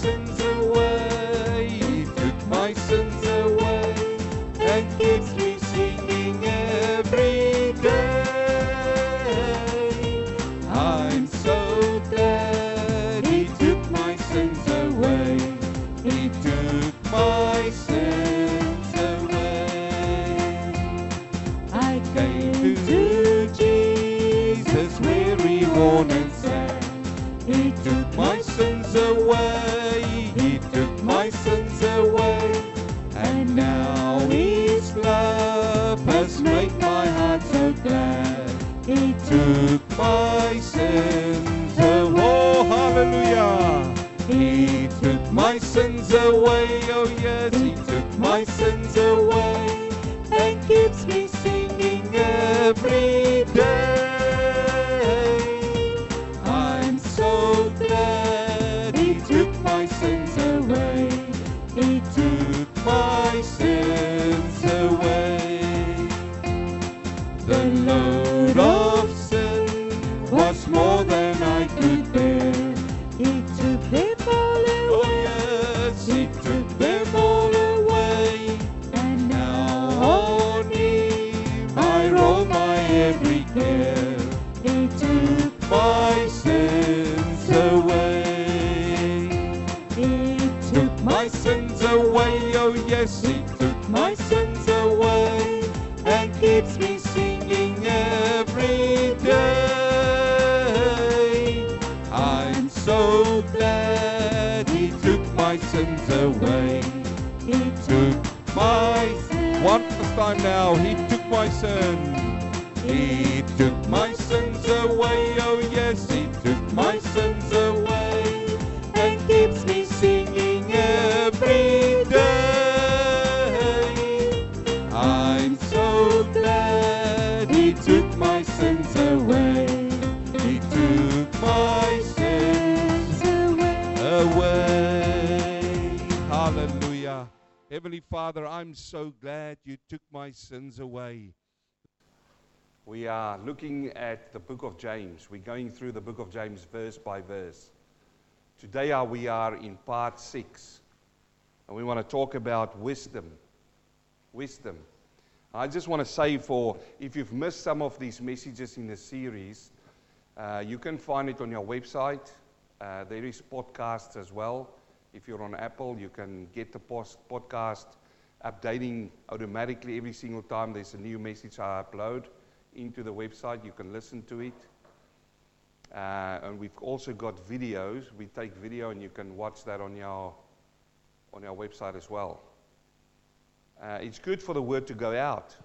sins every care. He took My sins Heavenly Father, I'm so glad you took my sins away. We are looking at the book of James. We're going through the book of James verse by verse. Today uh, we are in part six, and we want to talk about wisdom. Wisdom. I just want to say, for if you've missed some of these messages in the series, uh, you can find it on your website. Uh, there is podcasts as well. If you're on Apple, you can get the post- podcast updating automatically every single time there's a new message I upload into the website. You can listen to it. Uh, and we've also got videos. We take video, and you can watch that on your on our website as well. Uh, it's good for the word to go out.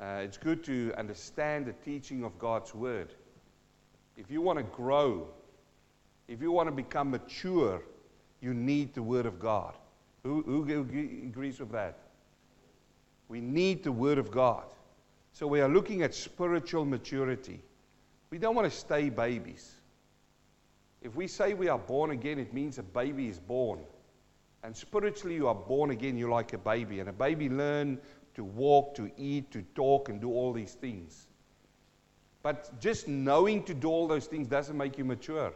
Uh, it's good to understand the teaching of God's word. If you want to grow, if you want to become mature, you need the word of God. Who, who, agrees with that? We need the word of God. So we are looking at spiritual maturity. We don't want to stay babies. If we say we are born again, it means a baby is born. And spiritually, you are born again, you're like a baby. And a baby learns to walk, to eat, to talk, and do all these things. But just knowing to do all those things doesn't make you mature.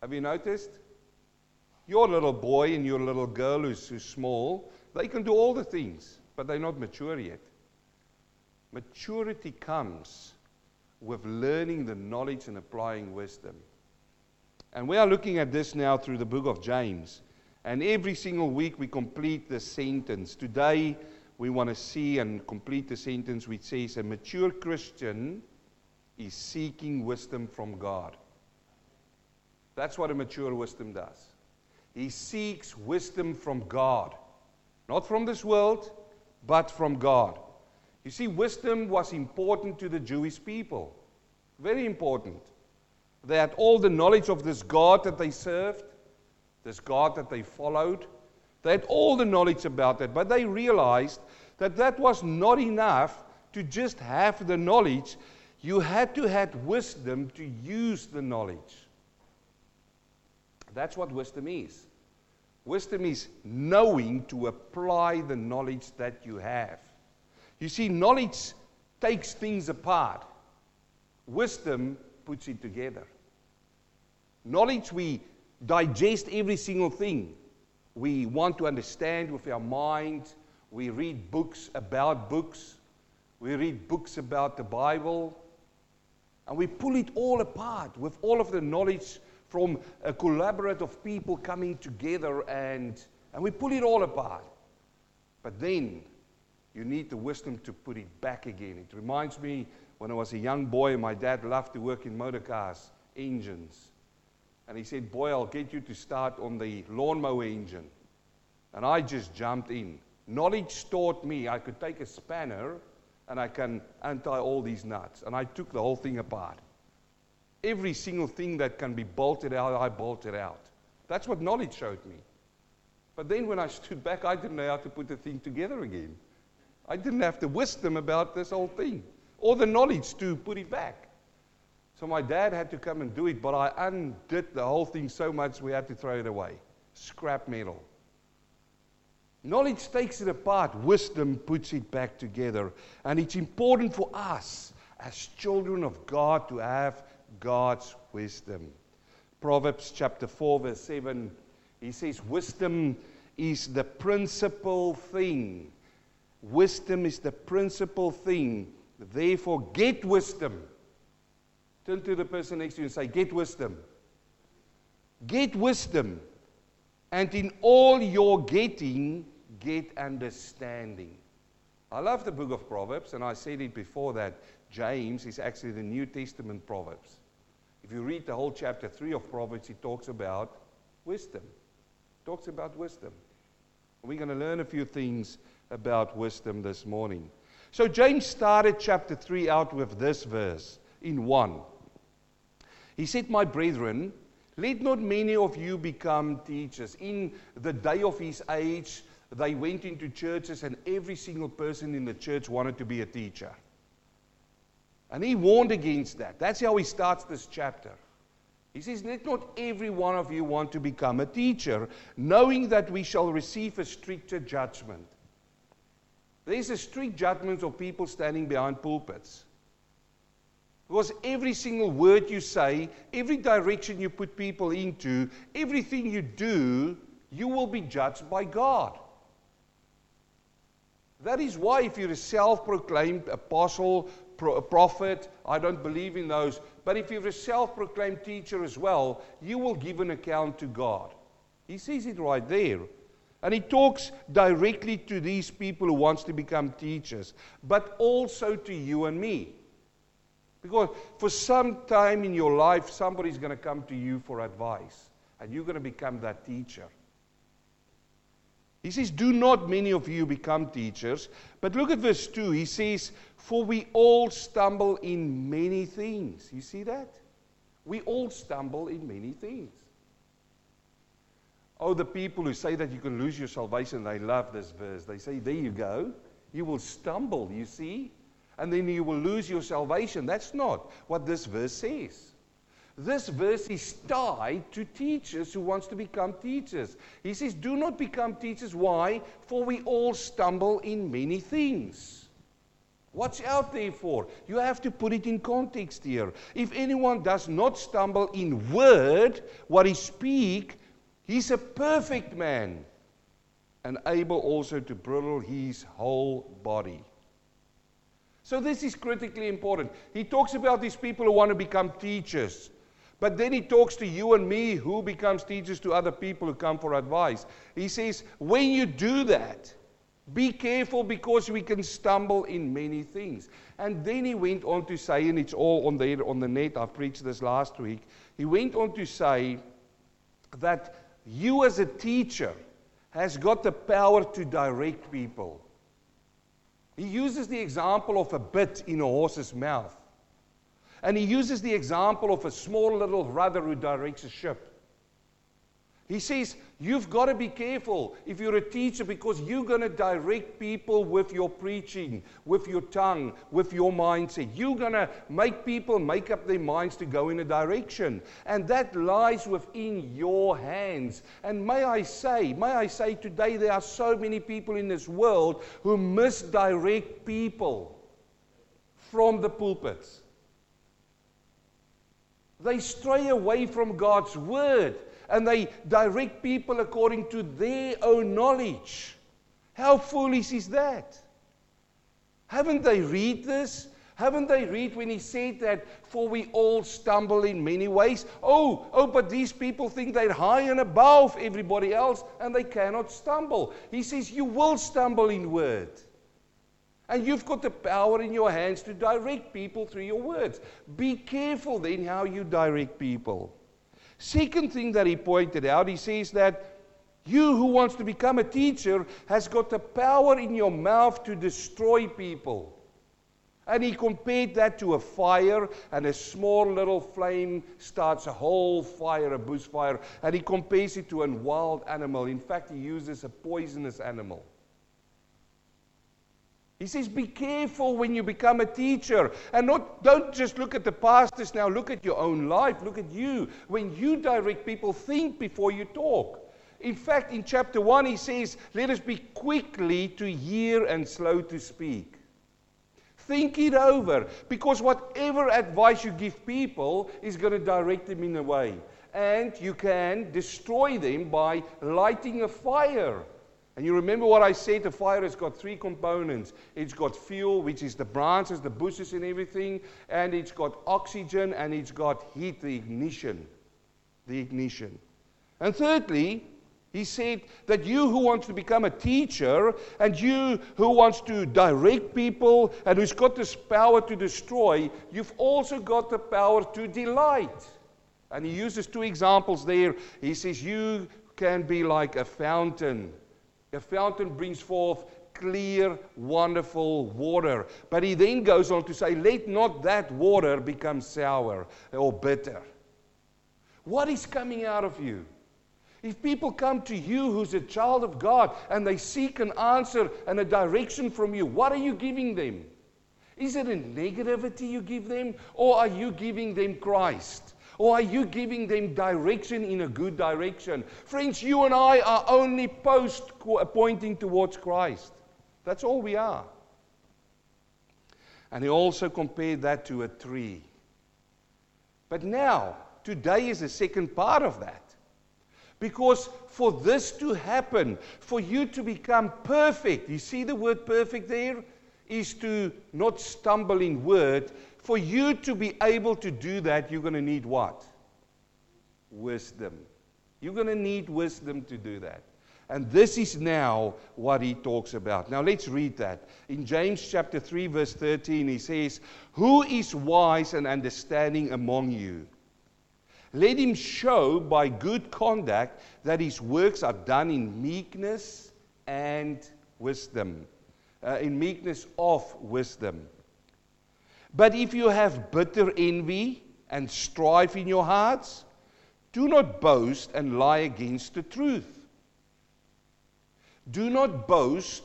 Have you noticed? Your little boy and your little girl who's, who's small, they can do all the things, but they're not mature yet. Maturity comes with learning the knowledge and applying wisdom. And we are looking at this now through the book of James. And every single week we complete the sentence. Today we want to see and complete the sentence which says a mature Christian is seeking wisdom from God. That's what a mature wisdom does. He seeks wisdom from God. Not from this world, but from God. You see, wisdom was important to the Jewish people. Very important. They had all the knowledge of this God that they served, this God that they followed. They had all the knowledge about that, but they realized that that was not enough to just have the knowledge. You had to have wisdom to use the knowledge. That's what wisdom is. Wisdom is knowing to apply the knowledge that you have. You see, knowledge takes things apart, wisdom puts it together. Knowledge we digest every single thing. We want to understand with our mind. We read books about books. We read books about the Bible. And we pull it all apart with all of the knowledge from a collaborative of people coming together and, and we pull it all apart. But then you need the wisdom to put it back again. It reminds me when I was a young boy, my dad loved to work in motor cars, engines. And he said, Boy, I'll get you to start on the lawnmower engine. And I just jumped in. Knowledge taught me I could take a spanner and I can untie all these nuts. And I took the whole thing apart. Every single thing that can be bolted out, I bolted out. That's what knowledge showed me. But then when I stood back, I didn't know how to put the thing together again. I didn't have the wisdom about this whole thing or the knowledge to put it back. So my dad had to come and do it, but I undid the whole thing so much we had to throw it away. Scrap metal. Knowledge takes it apart, wisdom puts it back together. And it's important for us as children of God to have God's wisdom. Proverbs chapter 4, verse 7, he says, Wisdom is the principal thing. Wisdom is the principal thing. Therefore, get wisdom. Turn to the person next to you and say, Get wisdom. Get wisdom. And in all your getting, get understanding. I love the book of Proverbs, and I said it before that James is actually the New Testament Proverbs. If you read the whole chapter 3 of Proverbs, it talks about wisdom. It talks about wisdom. We're going to learn a few things about wisdom this morning. So, James started chapter 3 out with this verse in 1. He said, My brethren, let not many of you become teachers. In the day of his age, they went into churches, and every single person in the church wanted to be a teacher. And he warned against that. That's how he starts this chapter. He says, Let not every one of you want to become a teacher, knowing that we shall receive a stricter judgment. There's a strict judgment of people standing behind pulpits. Because every single word you say, every direction you put people into, everything you do, you will be judged by God. That is why, if you're a self proclaimed apostle, pro- prophet, I don't believe in those, but if you're a self proclaimed teacher as well, you will give an account to God. He sees it right there. And he talks directly to these people who wants to become teachers, but also to you and me. Because for some time in your life, somebody's going to come to you for advice, and you're going to become that teacher. He says, Do not many of you become teachers. But look at verse 2. He says, For we all stumble in many things. You see that? We all stumble in many things. Oh, the people who say that you can lose your salvation, they love this verse. They say, There you go. You will stumble, you see? and then you will lose your salvation. That's not what this verse says. This verse is tied to teachers who wants to become teachers. He says, "Do not become teachers why? For we all stumble in many things." Watch out therefore. You have to put it in context here. If anyone does not stumble in word, what he speak, he's a perfect man and able also to bridle his whole body. So this is critically important. He talks about these people who want to become teachers. But then he talks to you and me who becomes teachers to other people who come for advice. He says, when you do that, be careful because we can stumble in many things. And then he went on to say, and it's all on there on the net, I preached this last week. He went on to say that you as a teacher has got the power to direct people. He uses the example of a bit in a horse's mouth. And he uses the example of a small little rudder who directs a ship. He says, You've got to be careful if you're a teacher because you're going to direct people with your preaching, with your tongue, with your mindset. You're going to make people make up their minds to go in a direction. And that lies within your hands. And may I say, may I say today, there are so many people in this world who misdirect people from the pulpits. They stray away from God's word and they direct people according to their own knowledge. How foolish is that? Haven't they read this? Haven't they read when he said that, for we all stumble in many ways? Oh, oh, but these people think they're high and above everybody else and they cannot stumble. He says, You will stumble in word. And you've got the power in your hands to direct people through your words. Be careful then how you direct people. Second thing that he pointed out, he says that you who wants to become a teacher has got the power in your mouth to destroy people. And he compared that to a fire, and a small little flame starts a whole fire, a bushfire. And he compares it to a wild animal. In fact, he uses a poisonous animal. He says, Be careful when you become a teacher. And not, don't just look at the pastors now, look at your own life, look at you. When you direct people, think before you talk. In fact, in chapter 1, he says, Let us be quickly to hear and slow to speak. Think it over because whatever advice you give people is going to direct them in a way. And you can destroy them by lighting a fire. And you remember what I said the fire has got three components it's got fuel, which is the branches, the bushes, and everything, and it's got oxygen, and it's got heat, the ignition. The ignition. And thirdly, he said that you who wants to become a teacher and you who wants to direct people and who's got this power to destroy, you've also got the power to delight. And he uses two examples there. He says, You can be like a fountain. A fountain brings forth clear, wonderful water. But he then goes on to say, Let not that water become sour or bitter. What is coming out of you? If people come to you who's a child of God and they seek an answer and a direction from you, what are you giving them? Is it a negativity you give them, or are you giving them Christ? Or are you giving them direction in a good direction? Friends, you and I are only post pointing towards Christ. That's all we are. And he also compared that to a tree. But now, today is the second part of that. Because for this to happen, for you to become perfect, you see the word perfect there? Is to not stumble in word. For you to be able to do that, you're going to need what? Wisdom. You're going to need wisdom to do that. And this is now what he talks about. Now let's read that. In James chapter 3, verse 13, he says, Who is wise and understanding among you? Let him show by good conduct that his works are done in meekness and wisdom. Uh, in meekness of wisdom. But if you have bitter envy and strife in your hearts, do not boast and lie against the truth. Do not boast.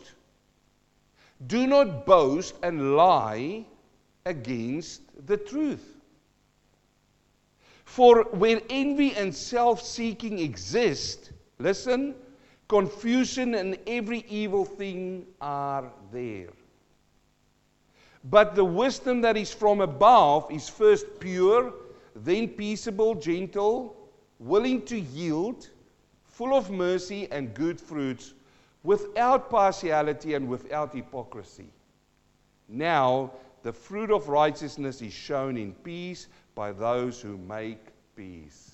Do not boast and lie against the truth. For where envy and self seeking exist, listen, confusion and every evil thing are there. But the wisdom that is from above is first pure, then peaceable, gentle, willing to yield, full of mercy and good fruits, without partiality and without hypocrisy. Now, the fruit of righteousness is shown in peace by those who make peace.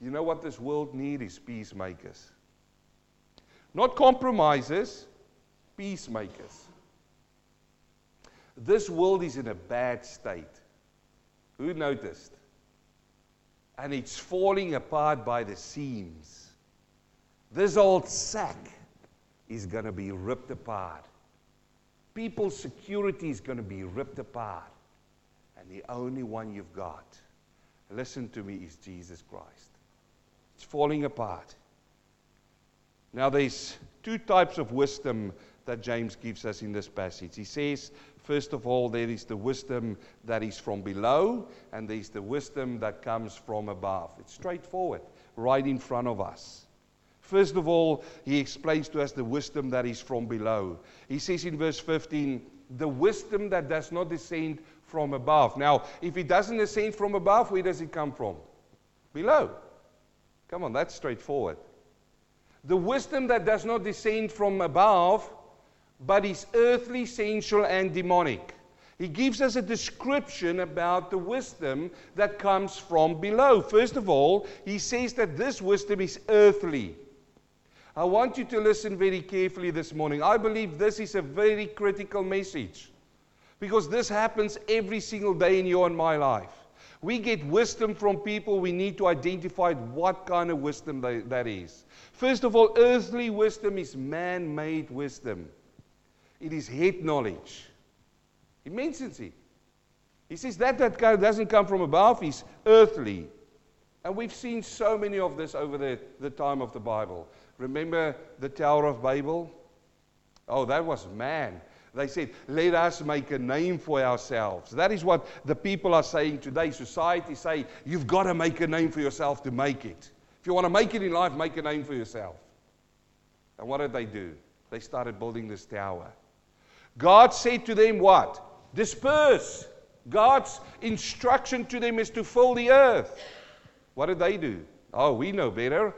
You know what this world needs is peacemakers. Not compromisers, peacemakers. This world is in a bad state. Who noticed? And it's falling apart by the seams. This old sack is going to be ripped apart. People's security is going to be ripped apart. And the only one you've got, listen to me, is Jesus Christ. It's falling apart. Now, there's two types of wisdom that James gives us in this passage. He says, first of all, there is the wisdom that is from below, and there's the wisdom that comes from above. It's straightforward, right in front of us. First of all, he explains to us the wisdom that is from below. He says in verse 15, the wisdom that does not descend from above. Now, if it doesn't descend from above, where does it come from? Below. Come on, that's straightforward. The wisdom that does not descend from above, but is earthly, sensual, and demonic. He gives us a description about the wisdom that comes from below. First of all, he says that this wisdom is earthly. I want you to listen very carefully this morning. I believe this is a very critical message because this happens every single day in your and my life. We get wisdom from people, we need to identify what kind of wisdom they, that is. First of all, earthly wisdom is man made wisdom, it is head knowledge. He mentions it. He says that that doesn't come from above, he's earthly. And we've seen so many of this over the, the time of the Bible. Remember the Tower of Babel? Oh, that was man. They said, let us make a name for ourselves. That is what the people are saying today. Society say, you've got to make a name for yourself to make it. If you want to make it in life, make a name for yourself. And what did they do? They started building this tower. God said to them, what? Disperse. God's instruction to them is to fill the earth. What did they do? Oh, we know better.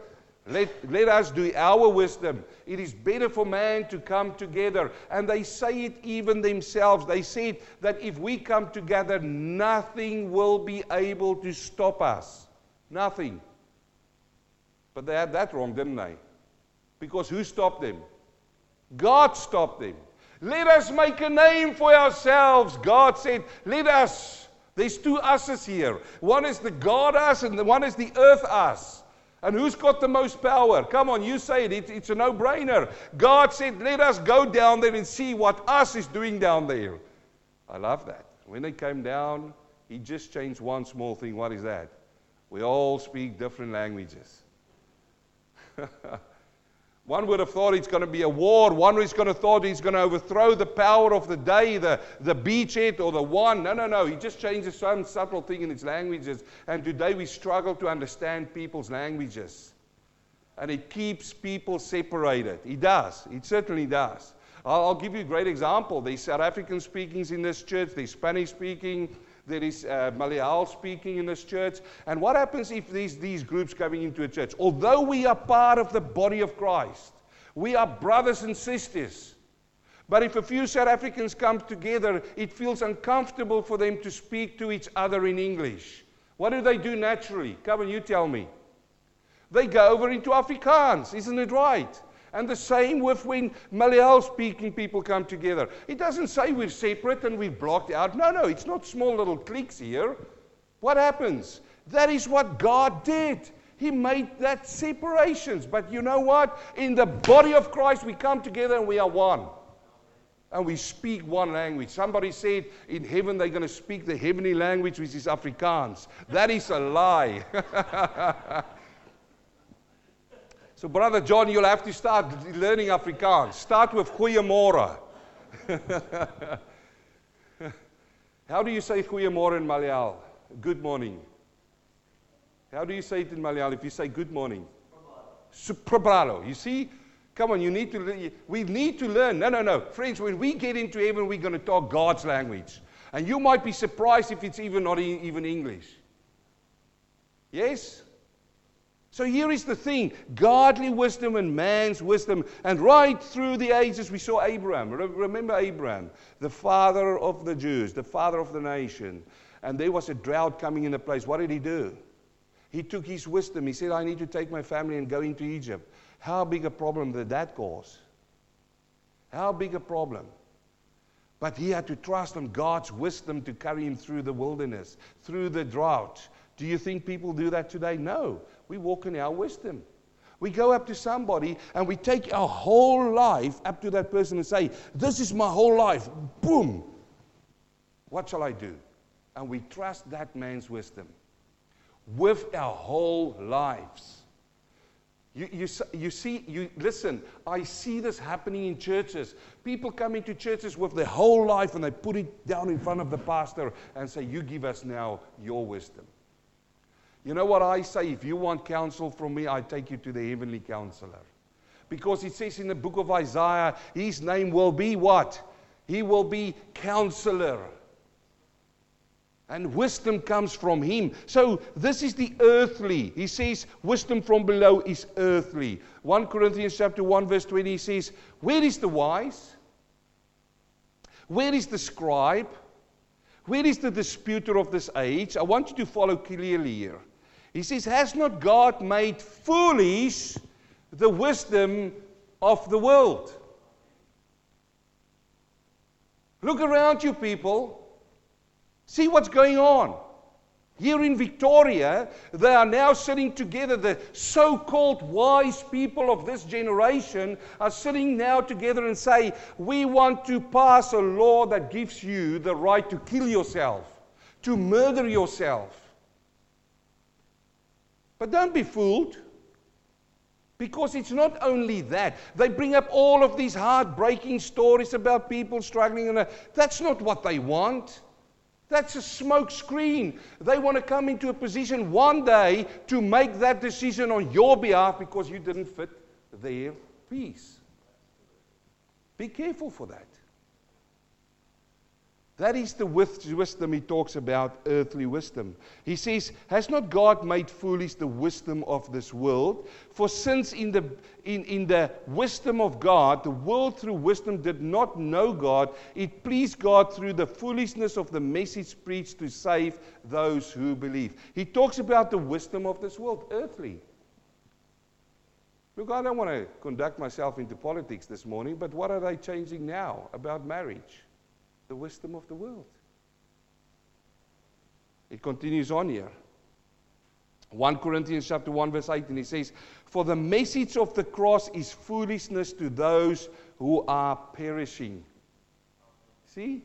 Let, let us do our wisdom. It is better for man to come together. And they say it even themselves. They said that if we come together, nothing will be able to stop us. Nothing. But they had that wrong, didn't they? Because who stopped them? God stopped them. Let us make a name for ourselves. God said, Let us. There's two us's here. One is the God us, and the one is the earth us. And who's got the most power? Come on, you say it. It's, it's a no brainer. God said, Let us go down there and see what us is doing down there. I love that. When they came down, He just changed one small thing. What is that? We all speak different languages. One would have thought it's going to be a war. One is going to thought he's going to overthrow the power of the day, the, the beachhead or the one. No, no, no. He just changes some subtle thing in its languages. And today we struggle to understand people's languages. And it keeps people separated. It does. It certainly does. I'll, I'll give you a great example. There's South African speakings in this church. There's Spanish speaking. There is uh, Malayalam speaking in this church. And what happens if these, these groups coming into a church? Although we are part of the body of Christ, we are brothers and sisters. But if a few South Africans come together, it feels uncomfortable for them to speak to each other in English. What do they do naturally? Come on, you tell me. They go over into Afrikaans, isn't it right? And the same with when Malayalam speaking people come together. It doesn't say we're separate and we've blocked out. No, no, it's not small little cliques here. What happens? That is what God did. He made that separations. But you know what? In the body of Christ, we come together and we are one. And we speak one language. Somebody said in heaven they're going to speak the heavenly language, which is Afrikaans. That is a lie. So, Brother John, you'll have to start learning Afrikaans. Start with Goeiemorgen. How do you say Goeiemorgen in Malayal? Good morning. How do you say it in Malayal if you say good morning? Suprabralo. You see? Come on, you need to we need to learn. No, no, no. Friends, when we get into heaven, we're going to talk God's language. And you might be surprised if it's even not even English. Yes? So here is the thing godly wisdom and man's wisdom. And right through the ages, we saw Abraham. Remember Abraham, the father of the Jews, the father of the nation. And there was a drought coming in the place. What did he do? He took his wisdom. He said, I need to take my family and go into Egypt. How big a problem did that cause? How big a problem? But he had to trust on God's wisdom to carry him through the wilderness, through the drought. Do you think people do that today? No. We walk in our wisdom. We go up to somebody and we take our whole life up to that person and say, This is my whole life. Boom. What shall I do? And we trust that man's wisdom with our whole lives. You, you, you see, you listen, I see this happening in churches. People come into churches with their whole life and they put it down in front of the pastor and say, You give us now your wisdom. You know what I say? If you want counsel from me, I take you to the heavenly counselor. Because it says in the book of Isaiah, his name will be what? He will be counselor. And wisdom comes from him. So this is the earthly. He says wisdom from below is earthly. 1 Corinthians chapter 1 verse 20 he says, "Where is the wise? Where is the scribe? Where is the disputer of this age?" I want you to follow clearly here. He says, "Has not God made foolish the wisdom of the world?" Look around you people. See what's going on. Here in Victoria, they are now sitting together. The so called wise people of this generation are sitting now together and say, We want to pass a law that gives you the right to kill yourself, to murder yourself. But don't be fooled. Because it's not only that. They bring up all of these heartbreaking stories about people struggling. And uh, that's not what they want. That's a smoke screen. They want to come into a position one day to make that decision on your behalf because you didn't fit their piece. Be careful for that. That is the wisdom he talks about, earthly wisdom. He says, Has not God made foolish the wisdom of this world? For since in the, in, in the wisdom of God, the world through wisdom did not know God, it pleased God through the foolishness of the message preached to save those who believe. He talks about the wisdom of this world, earthly. Look, I don't want to conduct myself into politics this morning, but what are they changing now about marriage? The wisdom of the world. It continues on here. 1 Corinthians chapter 1 verse 18 and he says for the message of the cross is foolishness to those who are perishing. See?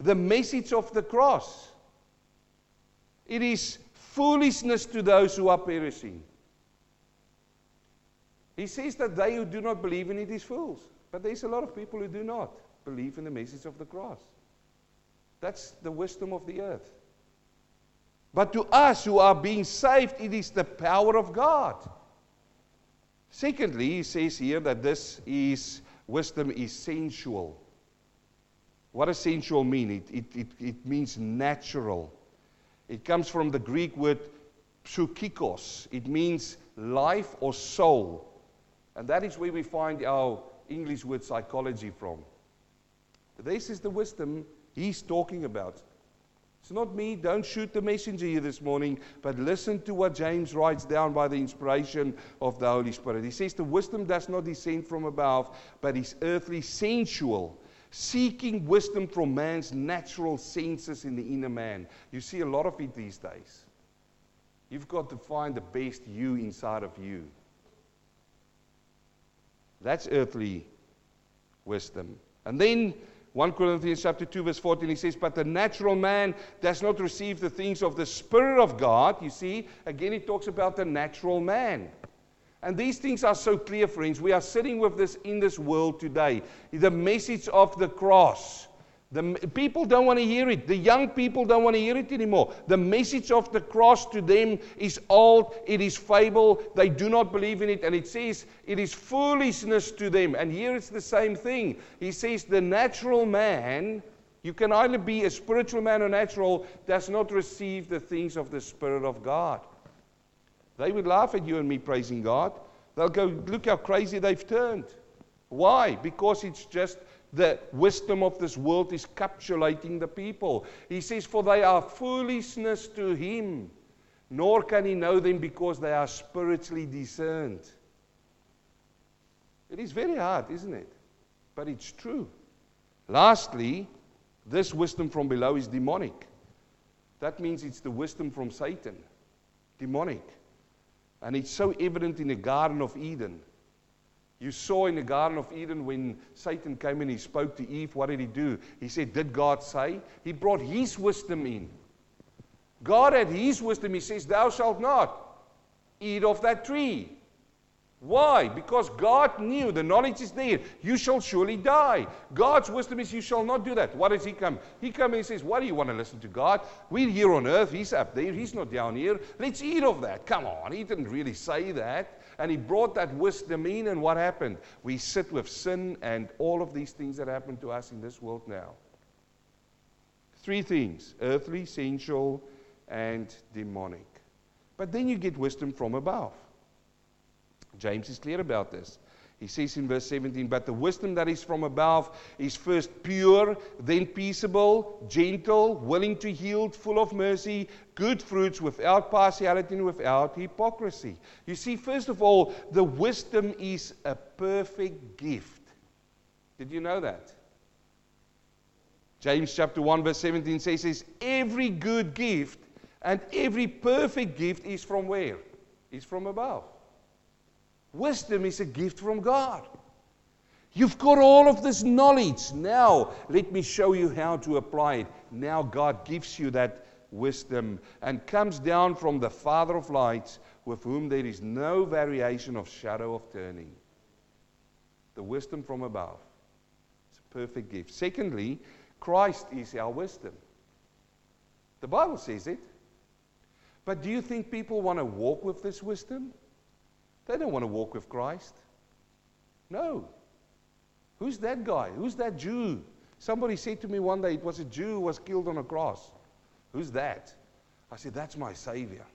The message of the cross it is foolishness to those who are perishing. He says that they who do not believe in it is fools. But there's a lot of people who do not believe in the message of the cross. That's the wisdom of the earth. But to us who are being saved, it is the power of God. Secondly, he says here that this is wisdom is sensual. What does sensual mean? It, it, it, it means natural. It comes from the Greek word psychikos. It means life or soul. And that is where we find our English word psychology from. This is the wisdom he's talking about. It's not me, don't shoot the messenger here this morning, but listen to what James writes down by the inspiration of the Holy Spirit. He says, The wisdom does not descend from above, but is earthly, sensual, seeking wisdom from man's natural senses in the inner man. You see a lot of it these days. You've got to find the best you inside of you. That's earthly wisdom. And then 1 Corinthians chapter 2 verse 14 he says but the natural man does not receive the things of the spirit of God. You see again he talks about the natural man. And these things are so clear friends. We are sitting with this in this world today. The message of the cross the people don't want to hear it. The young people don't want to hear it anymore. The message of the cross to them is old, it is fable, they do not believe in it, and it says it is foolishness to them. And here it's the same thing. He says the natural man, you can either be a spiritual man or natural, does not receive the things of the Spirit of God. They would laugh at you and me praising God. They'll go, look how crazy they've turned. Why? Because it's just the wisdom of this world is capsulating the people. He says, For they are foolishness to him, nor can he know them because they are spiritually discerned. It is very hard, isn't it? But it's true. Lastly, this wisdom from below is demonic. That means it's the wisdom from Satan, demonic. And it's so evident in the Garden of Eden. You saw in the Garden of Eden when Satan came and he spoke to Eve, what did he do? He said, Did God say? He brought his wisdom in. God had his wisdom. He says, Thou shalt not eat of that tree. Why? Because God knew the knowledge is there. You shall surely die. God's wisdom is you shall not do that. What does He come? He comes and he says, Why do you want to listen to God? We're here on earth. He's up there. He's not down here. Let's eat of that. Come on. He didn't really say that. And He brought that wisdom in, and what happened? We sit with sin and all of these things that happen to us in this world now. Three things earthly, sensual, and demonic. But then you get wisdom from above. James is clear about this. He says in verse 17, But the wisdom that is from above is first pure, then peaceable, gentle, willing to yield, full of mercy, good fruits, without partiality and without hypocrisy. You see, first of all, the wisdom is a perfect gift. Did you know that? James chapter 1, verse 17 says, says Every good gift and every perfect gift is from where? Is from above. Wisdom is a gift from God. You've got all of this knowledge. Now, let me show you how to apply it. Now, God gives you that wisdom and comes down from the Father of lights, with whom there is no variation of shadow of turning. The wisdom from above. It's a perfect gift. Secondly, Christ is our wisdom. The Bible says it. But do you think people want to walk with this wisdom? They don't want to walk with Christ. No. Who's that guy? Who's that Jew? Somebody said to me one day it was a Jew who was killed on a cross. Who's that? I said, That's my Savior.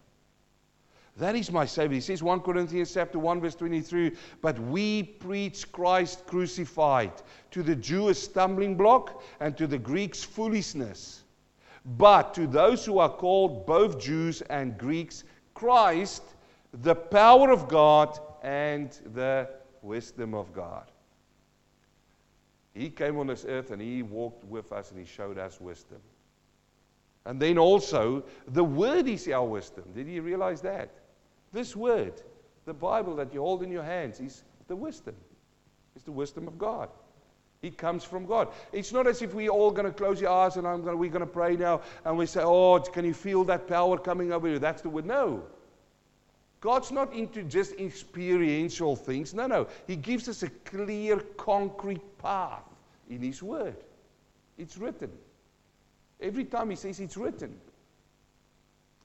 That is my Savior. He says 1 Corinthians chapter 1, verse 23, but we preach Christ crucified, to the Jew a stumbling block, and to the Greeks foolishness. But to those who are called both Jews and Greeks, Christ the power of God and the wisdom of God. He came on this earth and he walked with us and he showed us wisdom. And then also, the word is our wisdom. Did you realize that? This word, the Bible that you hold in your hands, is the wisdom. It's the wisdom of God. It comes from God. It's not as if we're all going to close your eyes and I'm gonna, we're going to pray now and we say, Oh, can you feel that power coming over you? That's the word. No. God's not into just experiential things. No, no. He gives us a clear, concrete path in His Word. It's written. Every time He says it's written.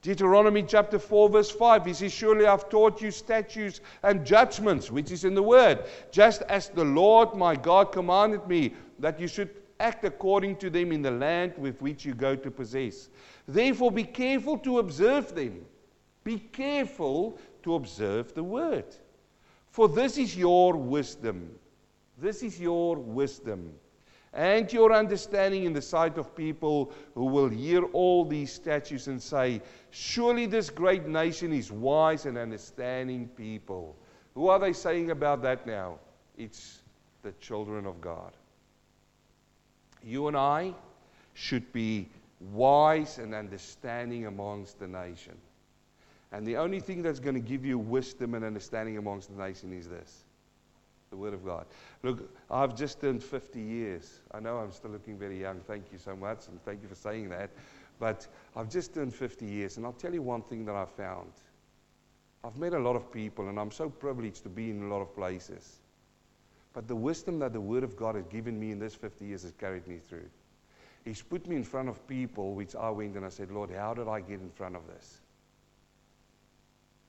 Deuteronomy chapter 4, verse 5, He says, Surely I've taught you statutes and judgments, which is in the Word, just as the Lord my God commanded me that you should act according to them in the land with which you go to possess. Therefore, be careful to observe them be careful to observe the word. For this is your wisdom. This is your wisdom. And your understanding in the sight of people who will hear all these statutes and say, Surely this great nation is wise and understanding people. Who are they saying about that now? It's the children of God. You and I should be wise and understanding amongst the nation. And the only thing that's going to give you wisdom and understanding amongst the nation is this the Word of God. Look, I've just turned 50 years. I know I'm still looking very young. Thank you so much, and thank you for saying that. But I've just turned 50 years, and I'll tell you one thing that I've found. I've met a lot of people, and I'm so privileged to be in a lot of places. But the wisdom that the Word of God has given me in this 50 years has carried me through. He's put me in front of people, which I went and I said, Lord, how did I get in front of this?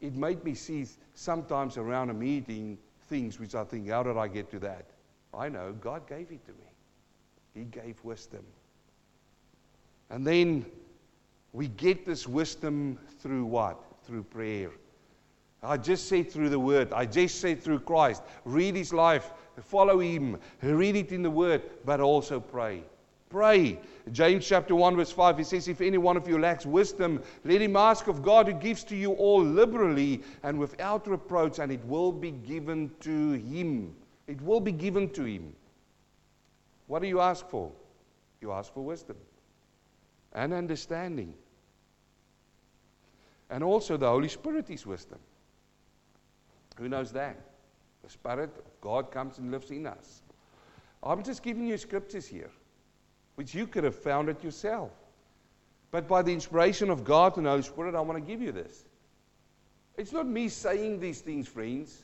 It made me see sometimes around a meeting things which I think, how did I get to that? I know, God gave it to me. He gave wisdom. And then we get this wisdom through what? Through prayer. I just say through the Word. I just say through Christ. Read His life, follow Him, read it in the Word, but also pray. Pray. James chapter 1, verse 5, he says, If any one of you lacks wisdom, let him ask of God who gives to you all liberally and without reproach, and it will be given to him. It will be given to him. What do you ask for? You ask for wisdom and understanding. And also, the Holy Spirit is wisdom. Who knows that? The Spirit of God comes and lives in us. I'm just giving you scriptures here which you could have found it yourself. But by the inspiration of God and Holy Spirit, I want to give you this. It's not me saying these things, friends.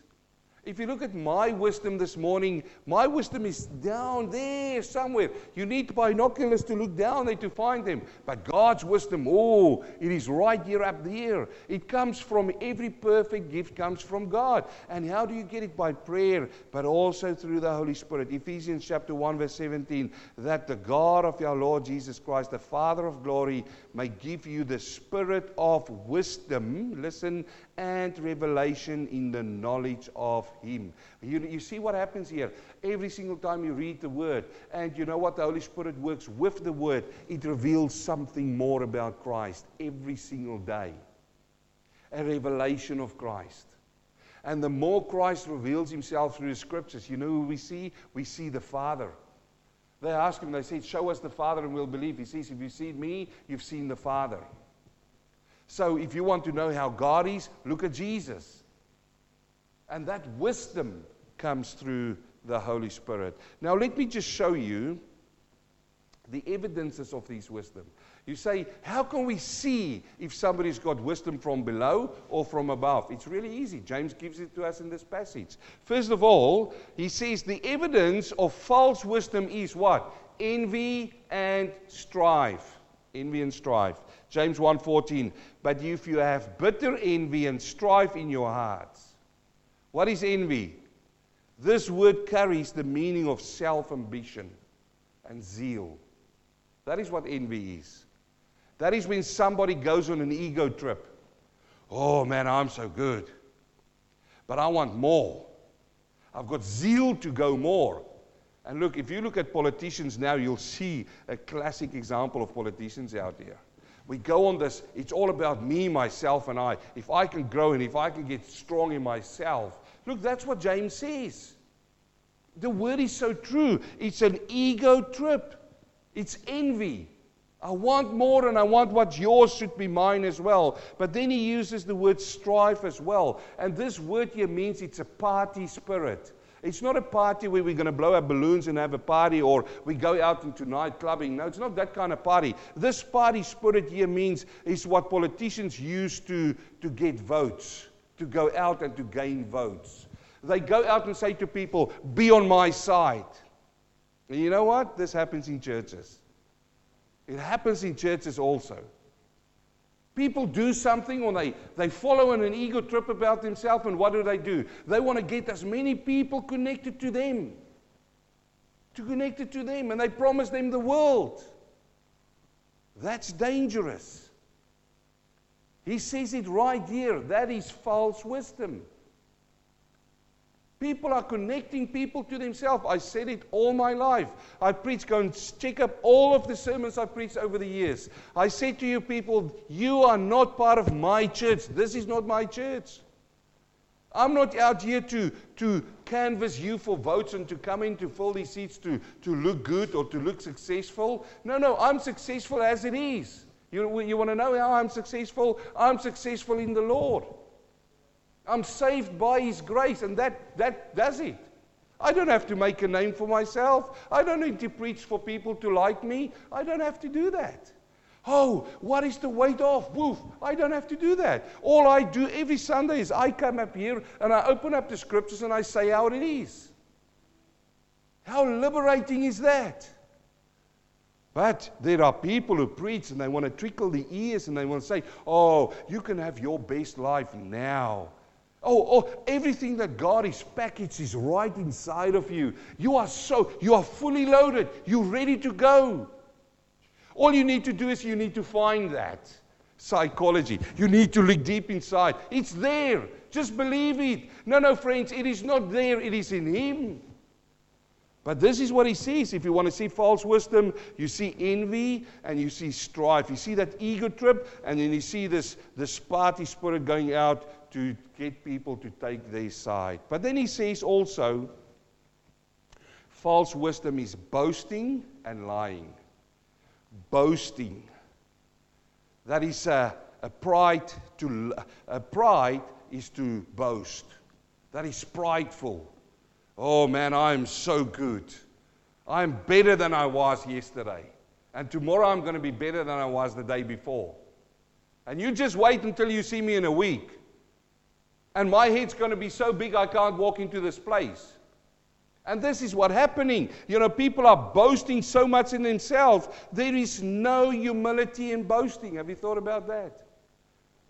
If you look at my wisdom this morning, my wisdom is down there somewhere. You need binoculars to look down there to find them. But God's wisdom, oh, it is right here up there. It comes from every perfect gift comes from God. And how do you get it? By prayer, but also through the Holy Spirit. Ephesians chapter 1, verse 17, that the God of our Lord Jesus Christ, the Father of glory, may give you the spirit of wisdom, listen, and revelation in the knowledge of Him. You, you see what happens here? Every single time you read the Word, and you know what? The Holy Spirit works with the Word, it reveals something more about Christ every single day. A revelation of Christ. And the more Christ reveals Himself through the Scriptures, you know who we see? We see the Father. They ask him, they say, Show us the Father and we'll believe. He says, If you've seen me, you've seen the Father. So if you want to know how God is, look at Jesus. And that wisdom comes through the Holy Spirit. Now, let me just show you the evidences of this wisdom. You say, How can we see if somebody's got wisdom from below or from above? It's really easy. James gives it to us in this passage. First of all, he says the evidence of false wisdom is what? Envy and strife. Envy and strife. James 1:14. But if you have bitter envy and strife in your hearts. What is envy? This word carries the meaning of self-ambition and zeal. That is what envy is. That is when somebody goes on an ego trip. Oh man, I'm so good. But I want more. I've got zeal to go more. And look, if you look at politicians now, you'll see a classic example of politicians out here. We go on this, it's all about me, myself, and I. If I can grow and if I can get strong in myself. Look, that's what James says. The word is so true. It's an ego trip, it's envy. I want more and I want what's yours should be mine as well. But then he uses the word strife as well. And this word here means it's a party spirit. It's not a party where we're going to blow up balloons and have a party or we go out into night clubbing. No, it's not that kind of party. This party spirit here means is what politicians use to, to get votes, to go out and to gain votes. They go out and say to people, be on my side. And you know what? This happens in churches. It happens in churches also. People do something or they, they follow in an ego trip about themselves, and what do they do? They want to get as many people connected to them. To connected to them, and they promise them the world. That's dangerous. He says it right here. That is false wisdom. People are connecting people to themselves. I said it all my life. I preach, go and check up all of the sermons I preached over the years. I said to you people, you are not part of my church. This is not my church. I'm not out here to, to canvass you for votes and to come in to fill these seats to, to look good or to look successful. No, no, I'm successful as it is. You, you want to know how I'm successful? I'm successful in the Lord. I'm saved by His grace, and that, that does it. I don't have to make a name for myself. I don't need to preach for people to like me. I don't have to do that. Oh, what is the weight off? Woof. I don't have to do that. All I do every Sunday is I come up here and I open up the scriptures and I say how it is. How liberating is that? But there are people who preach and they want to trickle the ears and they want to say, oh, you can have your best life now. Oh, oh, everything that God is packaged is right inside of you. You are so, you are fully loaded. You're ready to go. All you need to do is you need to find that psychology. You need to look deep inside. It's there. Just believe it. No, no, friends, it is not there. It is in Him. But this is what he sees. If you want to see false wisdom, you see envy and you see strife. You see that ego trip, and then you see this, this party spirit going out to get people to take their side. But then he says also, false wisdom is boasting and lying. Boasting. That is a, a pride to a pride is to boast. That is prideful. Oh man, I'm so good. I'm better than I was yesterday. And tomorrow I'm going to be better than I was the day before. And you just wait until you see me in a week. And my head's going to be so big I can't walk into this place. And this is what's happening. You know, people are boasting so much in themselves. There is no humility in boasting. Have you thought about that?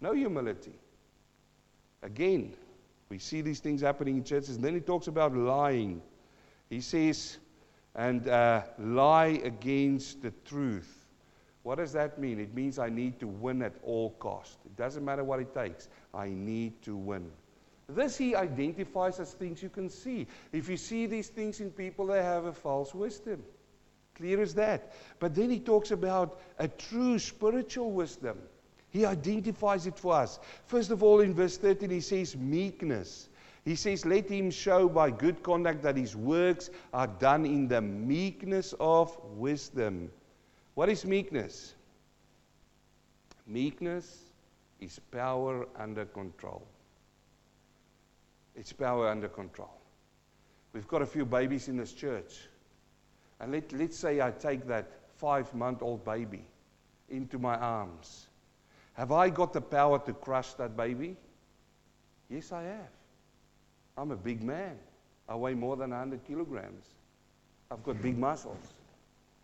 No humility. Again, we see these things happening in churches. And then he talks about lying. He says, and uh, lie against the truth. What does that mean? It means I need to win at all cost. It doesn't matter what it takes. I need to win. This he identifies as things you can see. If you see these things in people, they have a false wisdom. Clear as that. But then he talks about a true spiritual wisdom. He identifies it for us. First of all, in verse 13, he says meekness. He says, Let him show by good conduct that his works are done in the meekness of wisdom. What is meekness? Meekness is power under control. It's power under control. We've got a few babies in this church. And let, let's say I take that five month old baby into my arms. Have I got the power to crush that baby? Yes, I have. I'm a big man. I weigh more than 100 kilograms. I've got big muscles.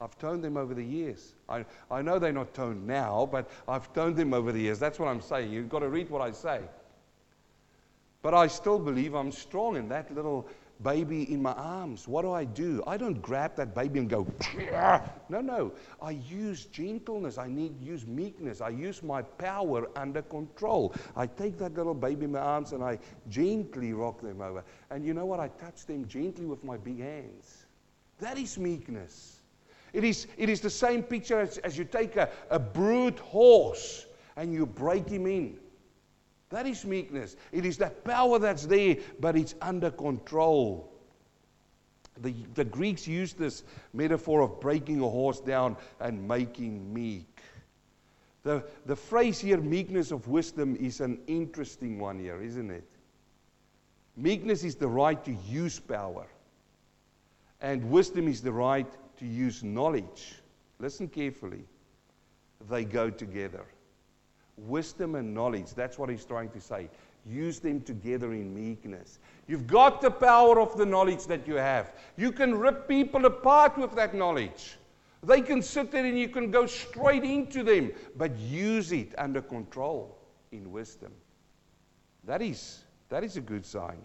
I've toned them over the years. I, I know they're not toned now, but I've toned them over the years. That's what I'm saying. You've got to read what I say. But I still believe I'm strong in that little baby in my arms. What do I do? I don't grab that baby and go, no, no. I use gentleness. I need use meekness. I use my power under control. I take that little baby in my arms and I gently rock them over. And you know what? I touch them gently with my big hands. That is meekness. It is, it is the same picture as, as you take a, a brute horse and you break him in. That is meekness. It is that power that's there, but it's under control. The, the Greeks used this metaphor of breaking a horse down and making meek. The, the phrase here, meekness of wisdom, is an interesting one here, isn't it? Meekness is the right to use power, and wisdom is the right to use knowledge. Listen carefully. They go together. Wisdom and knowledge, that's what he's trying to say. Use them together in meekness. You've got the power of the knowledge that you have. You can rip people apart with that knowledge. They can sit there and you can go straight into them, but use it under control in wisdom. That is, that is a good sign.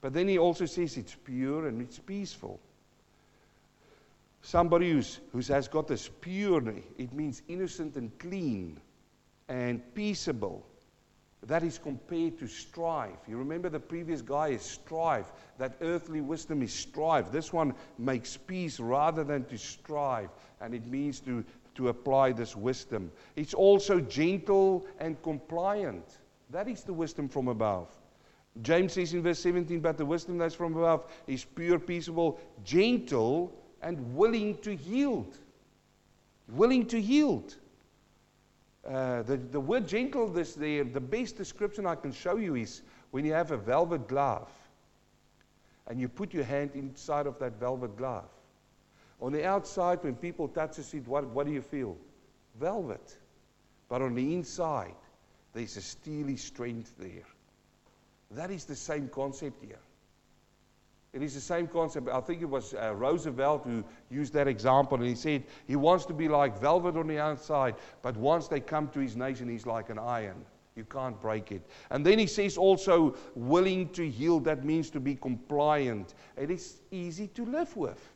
But then he also says it's pure and it's peaceful. Somebody who's, who has got this pure, it means innocent and clean and peaceable. That is compared to strife. You remember the previous guy is strife. That earthly wisdom is strife. This one makes peace rather than to strive. And it means to, to apply this wisdom. It's also gentle and compliant. That is the wisdom from above. James says in verse 17, but the wisdom that's from above is pure, peaceable, gentle, and willing to yield. Willing to yield. Uh, the, the word gentleness there, the best description I can show you is when you have a velvet glove and you put your hand inside of that velvet glove. On the outside, when people touch it, what, what do you feel? Velvet. But on the inside, there's a steely strength there. That is the same concept here. It is the same concept. I think it was uh, Roosevelt who used that example, and he said he wants to be like velvet on the outside, but once they come to his nation, he's like an iron. You can't break it. And then he says also, willing to yield. That means to be compliant. It is easy to live with.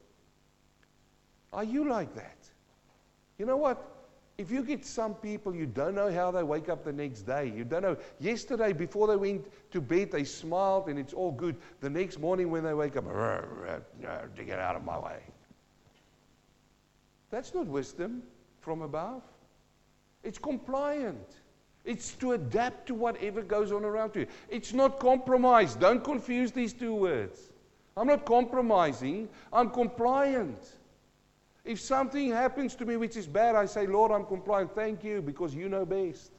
Are you like that? You know what? If you get some people, you don't know how they wake up the next day. You don't know. Yesterday, before they went to bed, they smiled and it's all good. The next morning, when they wake up, to get out of my way. That's not wisdom from above. It's compliant. It's to adapt to whatever goes on around you. It's not compromise. Don't confuse these two words. I'm not compromising, I'm compliant. If something happens to me which is bad, I say, Lord, I'm compliant. Thank you, because you know best.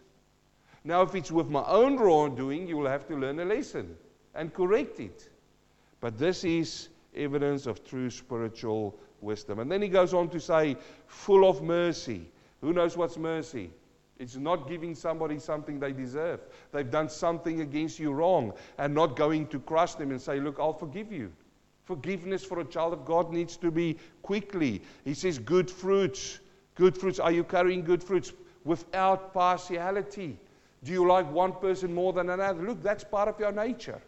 Now, if it's with my own wrongdoing, you will have to learn a lesson and correct it. But this is evidence of true spiritual wisdom. And then he goes on to say, full of mercy. Who knows what's mercy? It's not giving somebody something they deserve. They've done something against you wrong and not going to crush them and say, Look, I'll forgive you. Forgiveness for a child of God needs to be quickly. He says, Good fruits. Good fruits. Are you carrying good fruits without partiality? Do you like one person more than another? Look, that's part of your nature.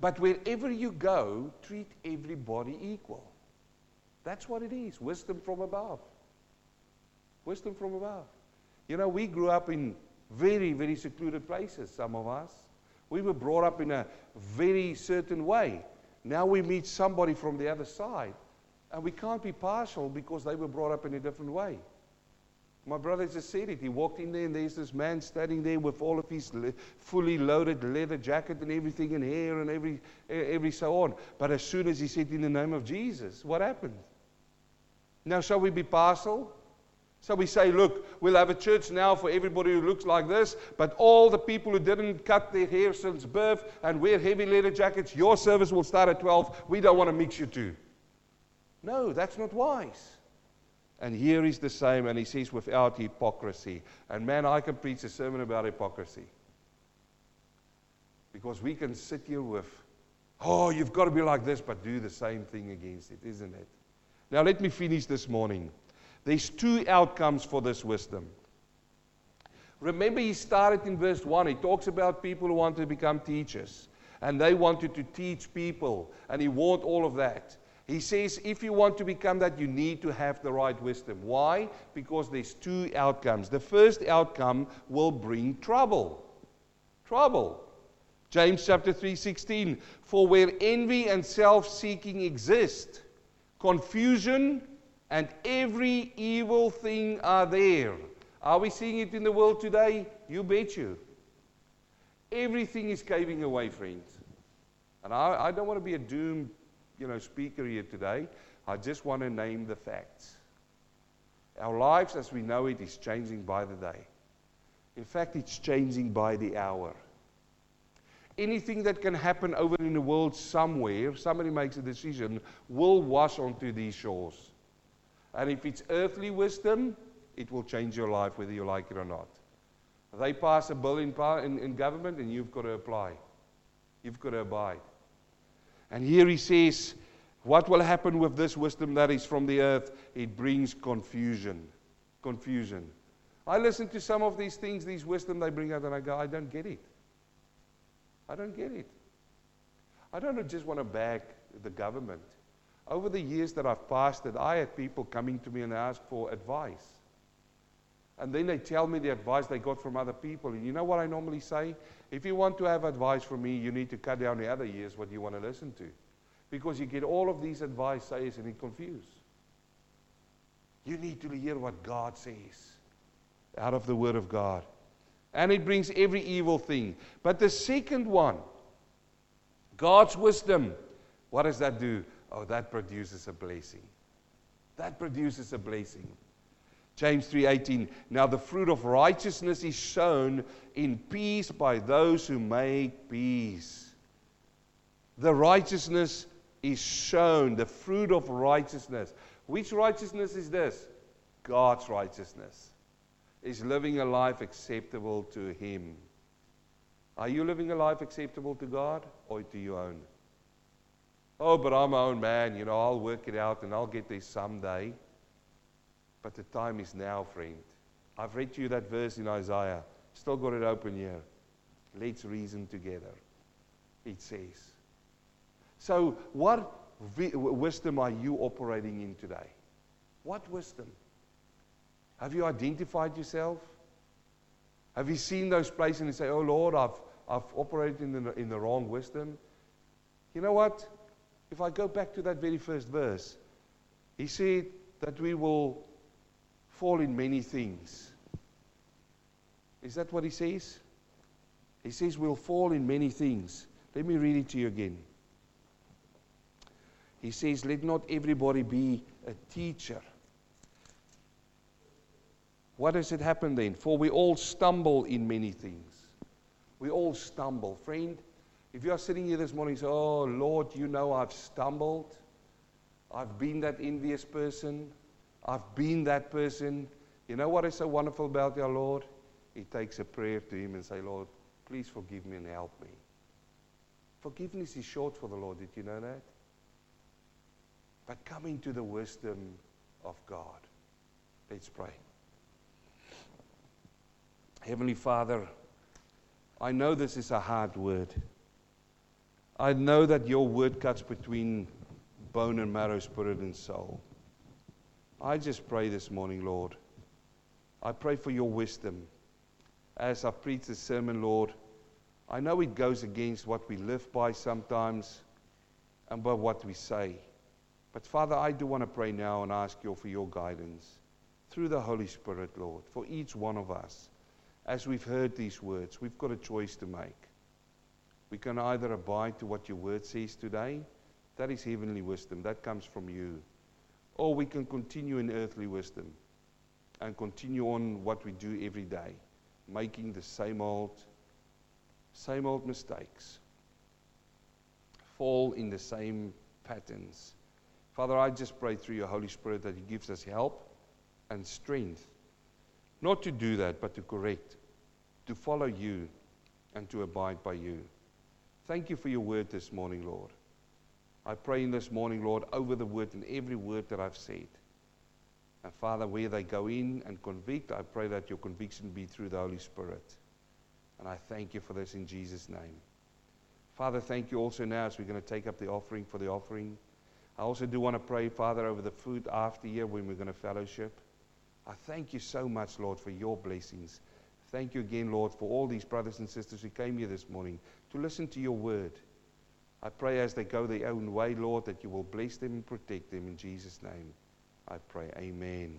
But wherever you go, treat everybody equal. That's what it is wisdom from above. Wisdom from above. You know, we grew up in very, very secluded places, some of us. We were brought up in a very certain way. Now we meet somebody from the other side, and we can't be partial because they were brought up in a different way. My brother just said it. He walked in there, and there's this man standing there with all of his le- fully loaded leather jacket and everything, and hair and every, every so on. But as soon as he said, In the name of Jesus, what happened? Now, shall we be partial? So we say, look, we'll have a church now for everybody who looks like this, but all the people who didn't cut their hair since birth and wear heavy leather jackets, your service will start at 12. We don't want to mix you two. No, that's not wise. And here is the same, and he says, without hypocrisy. And man, I can preach a sermon about hypocrisy. Because we can sit here with, oh, you've got to be like this, but do the same thing against it, isn't it? Now, let me finish this morning. There's two outcomes for this wisdom. Remember, he started in verse 1. He talks about people who want to become teachers, and they wanted to teach people, and he warned all of that. He says, if you want to become that, you need to have the right wisdom. Why? Because there's two outcomes. The first outcome will bring trouble. Trouble. James chapter 3:16 For where envy and self-seeking exist, confusion and every evil thing are there. Are we seeing it in the world today? You bet you. Everything is caving away, friends. And I, I don't want to be a doom you know, speaker here today. I just want to name the facts. Our lives as we know it is changing by the day. In fact, it's changing by the hour. Anything that can happen over in the world somewhere, if somebody makes a decision, will wash onto these shores. And if it's earthly wisdom, it will change your life whether you like it or not. They pass a bill in, in, in government and you've got to apply. You've got to abide. And here he says, What will happen with this wisdom that is from the earth? It brings confusion. Confusion. I listen to some of these things, these wisdom they bring out, and I go, I don't get it. I don't get it. I don't just want to bag the government. Over the years that I've pastored, I had people coming to me and ask for advice. And then they tell me the advice they got from other people. And you know what I normally say? If you want to have advice from me, you need to cut down the other years what you want to listen to. Because you get all of these advice says and it confused. You need to hear what God says out of the Word of God. And it brings every evil thing. But the second one, God's wisdom, what does that do? Oh, that produces a blessing. That produces a blessing. James 3:18 Now the fruit of righteousness is shown in peace by those who make peace. The righteousness is shown, the fruit of righteousness. Which righteousness is this? God's righteousness. Is living a life acceptable to him. Are you living a life acceptable to God or to your own? Oh, but I'm my own man. You know, I'll work it out and I'll get there someday. But the time is now, friend. I've read to you that verse in Isaiah. Still got it open here. Let's reason together. It says. So, what vi- wisdom are you operating in today? What wisdom? Have you identified yourself? Have you seen those places and say, Oh Lord, I've, I've operated in the, in the wrong wisdom? You know what? If I go back to that very first verse, he said that we will fall in many things. Is that what he says? He says we'll fall in many things. Let me read it to you again. He says, Let not everybody be a teacher. What does it happen then? For we all stumble in many things. We all stumble. Friend, if you are sitting here this morning and say, Oh Lord, you know I've stumbled. I've been that envious person. I've been that person. You know what is so wonderful about our Lord? He takes a prayer to Him and say, Lord, please forgive me and help me. Forgiveness is short for the Lord. Did you know that? But coming to the wisdom of God. Let's pray. Heavenly Father, I know this is a hard word. I know that your word cuts between bone and marrow, spirit and soul. I just pray this morning, Lord. I pray for your wisdom. As I preach this sermon, Lord, I know it goes against what we live by sometimes and by what we say. But Father, I do want to pray now and ask you for your guidance through the Holy Spirit, Lord, for each one of us. As we've heard these words, we've got a choice to make. We can either abide to what your word says today, that is heavenly wisdom, that comes from you, or we can continue in earthly wisdom and continue on what we do every day, making the same old, same old mistakes, fall in the same patterns. Father, I just pray through your Holy Spirit that He gives us help and strength, not to do that, but to correct, to follow you, and to abide by you. Thank you for your word this morning, Lord. I pray in this morning, Lord, over the word and every word that I've said. And Father, where they go in and convict, I pray that your conviction be through the Holy Spirit. And I thank you for this in Jesus' name. Father, thank you also now as we're going to take up the offering for the offering. I also do want to pray, Father, over the food after here when we're going to fellowship. I thank you so much, Lord, for your blessings. Thank you again, Lord, for all these brothers and sisters who came here this morning to listen to your word. I pray as they go their own way, Lord, that you will bless them and protect them in Jesus' name. I pray. Amen.